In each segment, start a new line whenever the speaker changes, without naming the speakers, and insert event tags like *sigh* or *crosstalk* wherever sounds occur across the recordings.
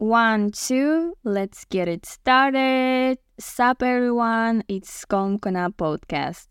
One, two, let's get it started. Sup everyone, it's Komkona Podcast.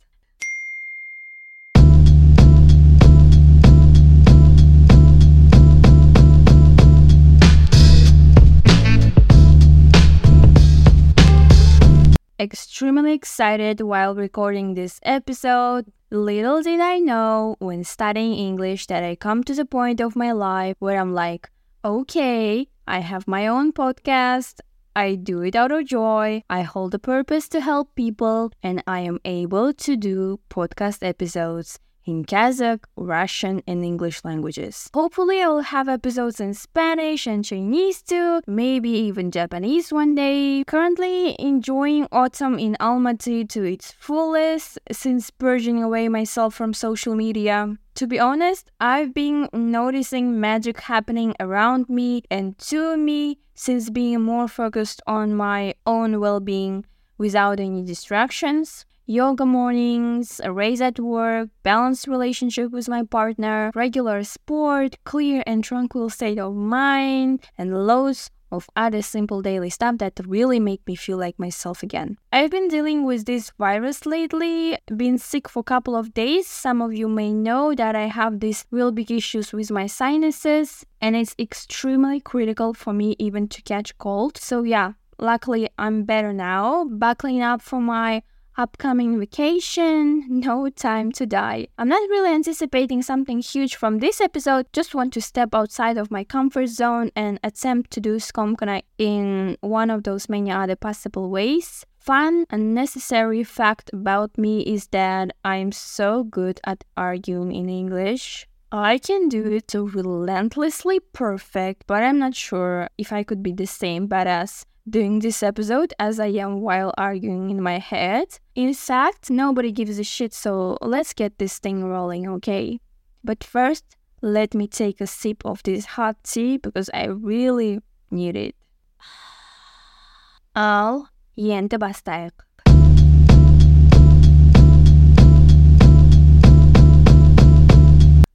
Extremely excited while recording this episode. Little did I know when studying English that I come to the point of my life where I'm like, okay, I have my own podcast. I do it out of joy. I hold a purpose to help people, and I am able to do podcast episodes in Kazakh, Russian, and English languages. Hopefully, I will have episodes in Spanish and Chinese too, maybe even Japanese one day. Currently enjoying autumn in Almaty to its fullest since purging away myself from social media. To be honest, I've been noticing magic happening around me and to me since being more focused on my own well being without any distractions yoga mornings, a raise at work, balanced relationship with my partner, regular sport, clear and tranquil state of mind, and loads of other simple daily stuff that really make me feel like myself again. I've been dealing with this virus lately, been sick for a couple of days. Some of you may know that I have these real big issues with my sinuses, and it's extremely critical for me even to catch cold. So yeah, luckily I'm better now, buckling up for my upcoming vacation, no time to die. I'm not really anticipating something huge from this episode, just want to step outside of my comfort zone and attempt to do Skomkano in one of those many other possible ways. Fun and necessary fact about me is that I'm so good at arguing in English. I can do it so relentlessly perfect, but I'm not sure if I could be the same badass doing this episode as I am while arguing in my head. In fact, nobody gives a shit, so let's get this thing rolling, okay? But first, let me take a sip of this hot tea because I really need it. *sighs* Al yeni başlayalım.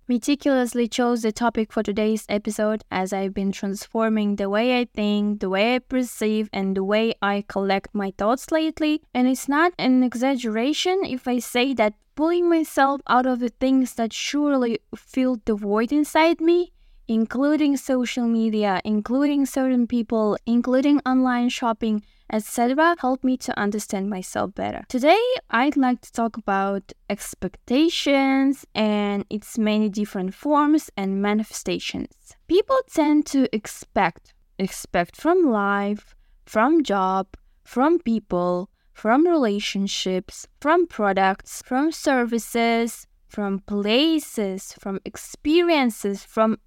Meticulously chose the topic for today's episode as I've been transforming the way I think, the way I perceive, and the way I collect my thoughts lately. And it's not an exaggeration if I say that pulling myself out of the things that surely filled the void inside me including social media, including certain people, including online shopping, etc., help me to understand myself better. Today, I'd like to talk about expectations and its many different forms and manifestations. People tend to expect, expect from life, from job, from people, from relationships, from products, from services, from places, from experiences, from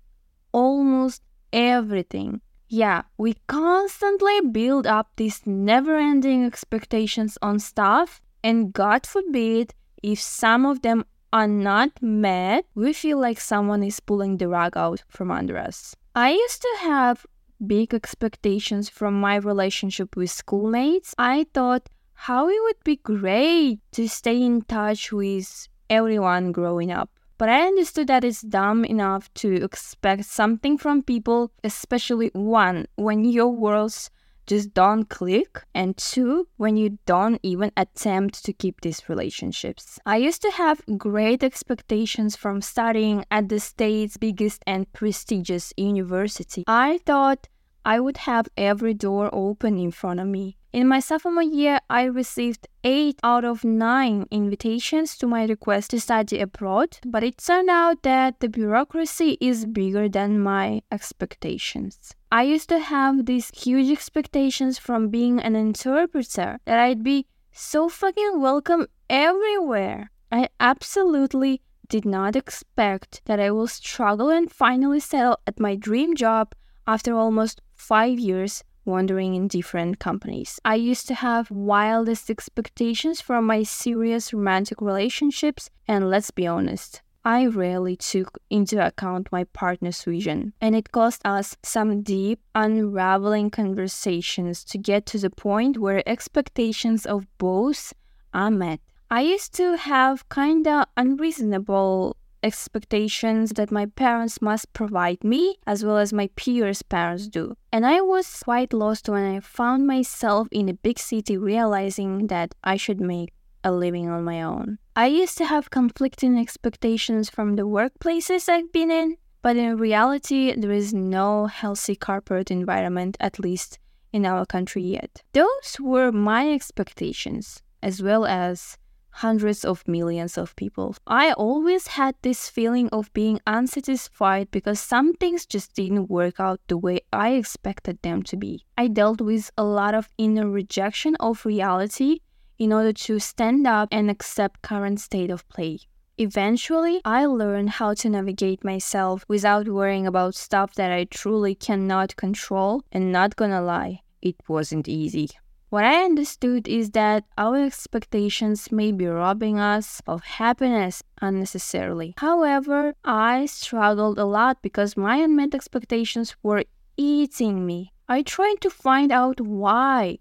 almost everything. Yeah, we constantly build up these never ending expectations on stuff, and God forbid, if some of them are not met, we feel like someone is pulling the rug out from under us. I used to have big expectations from my relationship with schoolmates. I thought how it would be great to stay in touch with everyone growing up. But I understood that it's dumb enough to expect something from people, especially one, when your worlds just don't click, and two, when you don't even attempt to keep these relationships. I used to have great expectations from studying at the state's biggest and prestigious university. I thought I would have every door open in front of me. In my sophomore year, I received 8 out of 9 invitations to my request to study abroad, but it turned out that the bureaucracy is bigger than my expectations. I used to have these huge expectations from being an interpreter that I'd be so fucking welcome everywhere. I absolutely did not expect that I will struggle and finally settle at my dream job after almost five years wandering in different companies. I used to have wildest expectations from my serious romantic relationships, and let's be honest, I rarely took into account my partner's vision, and it cost us some deep, unraveling conversations to get to the point where expectations of both are met. I used to have kinda unreasonable expectations that my parents must provide me as well as my peers' parents do. And I was quite lost when I found myself in a big city realizing that I should make a living on my own. I used to have conflicting expectations from the workplaces I've been in, but in reality, there is no healthy corporate environment, at least in our country yet. Those were my expectations, as well as hundreds of millions of people. I always had this feeling of being unsatisfied because some things just didn't work out the way I expected them to be. I dealt with a lot of inner rejection of reality in order to stand up and accept current state of play. Eventually, I learned how to navigate myself without worrying about stuff that I truly cannot control and not gonna lie, it wasn't easy. What I understood is that our expectations may be robbing us of happiness unnecessarily. However, I struggled a lot because my unmet expectations were eating me. I tried to find out why,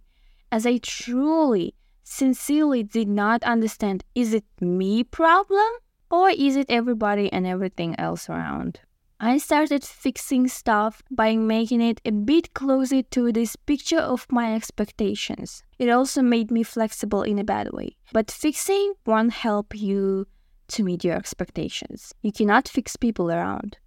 as I truly, sincerely did not understand is it me problem or is it everybody and everything else around? I started fixing stuff by making it a bit closer to this picture of my expectations. It also made me flexible in a bad way. But fixing won't help you to meet your expectations. You cannot fix people around.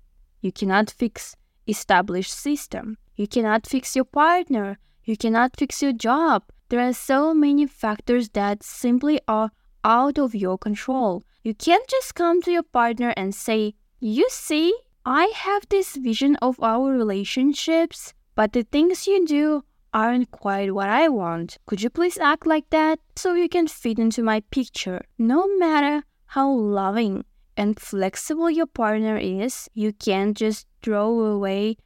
You cannot fix established system. You cannot fix your partner. You cannot fix your job. There are so many factors that simply are out of your control. You can't just come to your partner and say, "You see, I have this vision of our relationships, but the things you do aren't quite what I want. Could you please act like that so you can fit into my picture? No matter how loving and flexible your partner is, you can't just throw away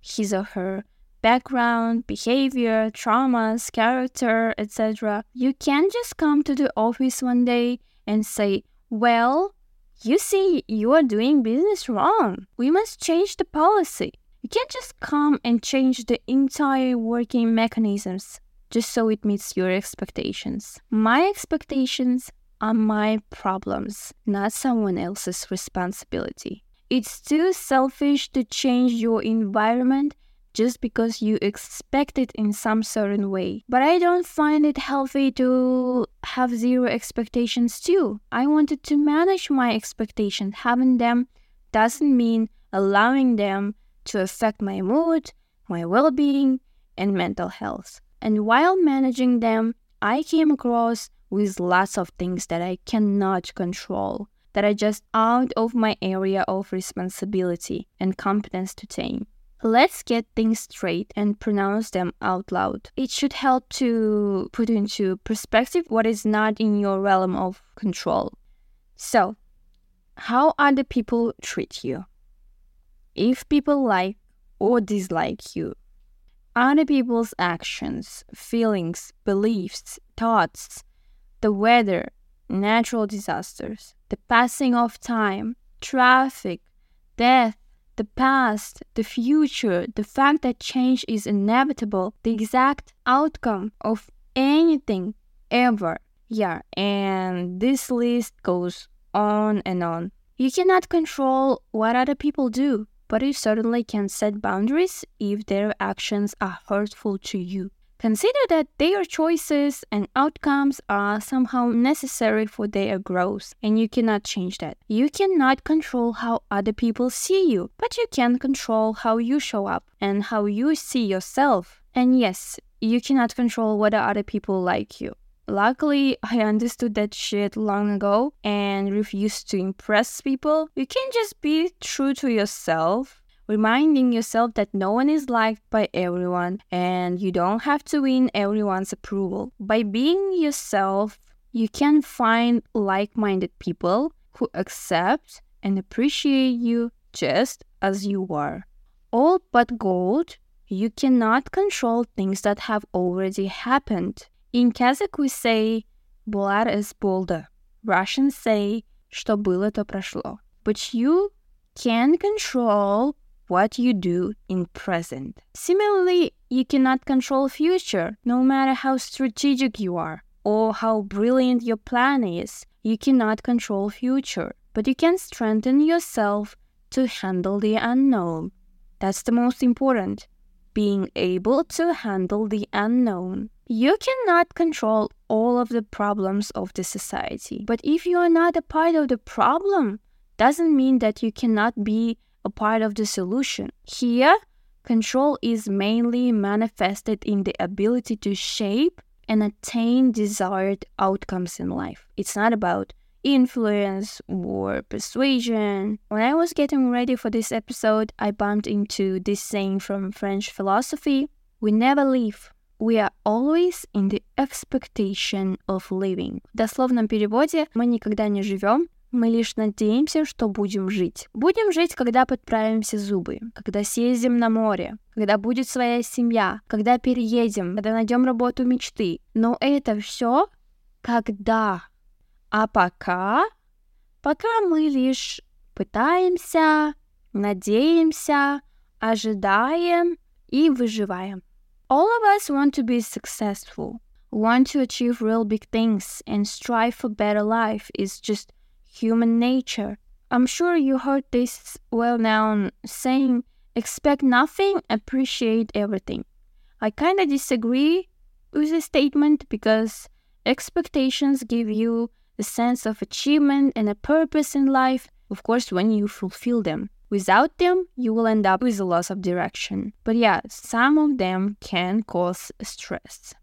his or her background, behavior, traumas, character, etc. You can't just come to the office one day and say, Well, you see, you are doing business wrong. We must change the policy. You can't just come and change the entire working mechanisms just so it meets your expectations. My expectations are my problems, not someone else's responsibility. It's too selfish to change your environment just because you expect it in some certain way. But I don't find it healthy to have zero expectations too. I wanted to manage my expectations. Having them doesn't mean allowing them to affect my mood, my well being, and mental health. And while managing them, I came across with lots of things that I cannot control, that are just out of my area of responsibility and competence to tame. Let's get things straight and pronounce them out loud. It should help to put into perspective what is not in your realm of control. So, how other people treat you? If people like or dislike you, other people's actions, feelings, beliefs, thoughts, the weather, natural disasters, the passing of time, traffic, death, the past, the future, the fact that change is inevitable, the exact outcome of anything ever. Yeah, and this list goes on and on. You cannot control what other people do, but you certainly can set boundaries if their actions are hurtful to you. Consider that their choices and outcomes are somehow necessary for their growth, and you cannot change that. You cannot control how other people see you, but you can control how you show up and how you see yourself. And yes, you cannot control whether other people like you. Luckily, I understood that shit long ago and refused to impress people. You can just be true to yourself reminding yourself that no one is liked by everyone and you don't have to win everyone's approval. By being yourself, you can find like minded people who accept and appreciate you just as you are. All but gold, you cannot control things that have already happened. In Kazakh, we say «Bular is bolda». Russians say «Что было, то прошло». But you can control what you do in present. Similarly, you cannot control future, no matter how strategic you are or how brilliant your plan is. You cannot control future. but you can strengthen yourself to handle the unknown. That's the most important. Being able to handle the unknown. You cannot control all of the problems of the society, but if you are not a part of the problem, doesn't mean that you cannot be a part of the solution. Here, control is mainly manifested in the ability to shape and attain desired outcomes in life. It's not about influence or persuasion. When I was getting ready for this episode, I bumped into this saying from French philosophy We never live. We are always in the expectation of living. В дословном переводе мы никогда не живем, Мы лишь надеемся, что будем жить. Будем жить, когда подправимся зубы, когда съездим на море, когда будет своя семья, когда переедем, когда найдем работу мечты. Но это все когда. А пока, пока мы лишь пытаемся, надеемся, ожидаем и выживаем. All of us want to be successful, want to achieve real big things and strive for better life is just human nature. I'm sure you heard this well known saying, expect nothing, appreciate everything. I kind of disagree with this statement because expectations give you a sense of achievement and a purpose in life, of course, when you fulfill them. Without them, you will end up with a loss of direction. But yeah, some of them can cause stress.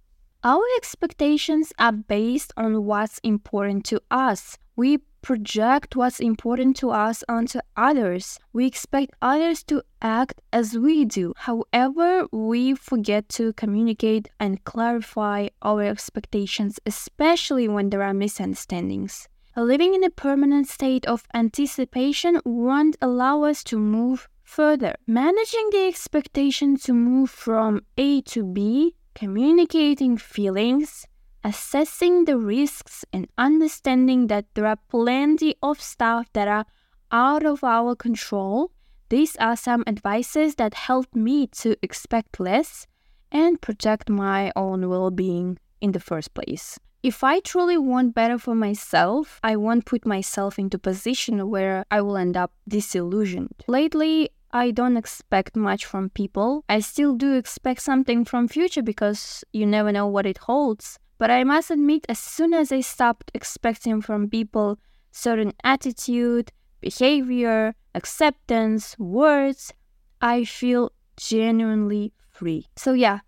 Our expectations are based on what's important to us. We project what's important to us onto others. We expect others to act as we do. However, we forget to communicate and clarify our expectations, especially when there are misunderstandings. Living in a permanent state of anticipation won't allow us to move further. Managing the expectation to move from A to B, communicating feelings, assessing the risks and understanding that there are plenty of stuff that are out of our control. These are some advices that helped me to expect less and protect my own well-being in the first place. If I truly want better for myself, I won't put myself into position where I will end up disillusioned. Lately, I don't expect much from people. I still do expect something from future because you never know what it holds. But I must admit, as soon as I stopped expecting from people certain attitude, behavior, acceptance, words, I feel genuinely free. So, yeah,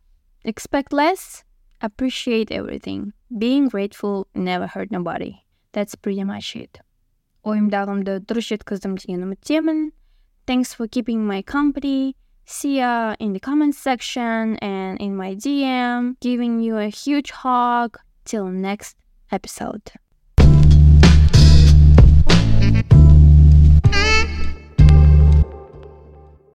expect less, appreciate everything. Being grateful never hurt nobody. That's pretty much it. Oyumdağımda duruş kızım yanımı temin. Thanks for keeping my company. See ya in the comment section and in my DM, giving you a huge hug. Till next episode.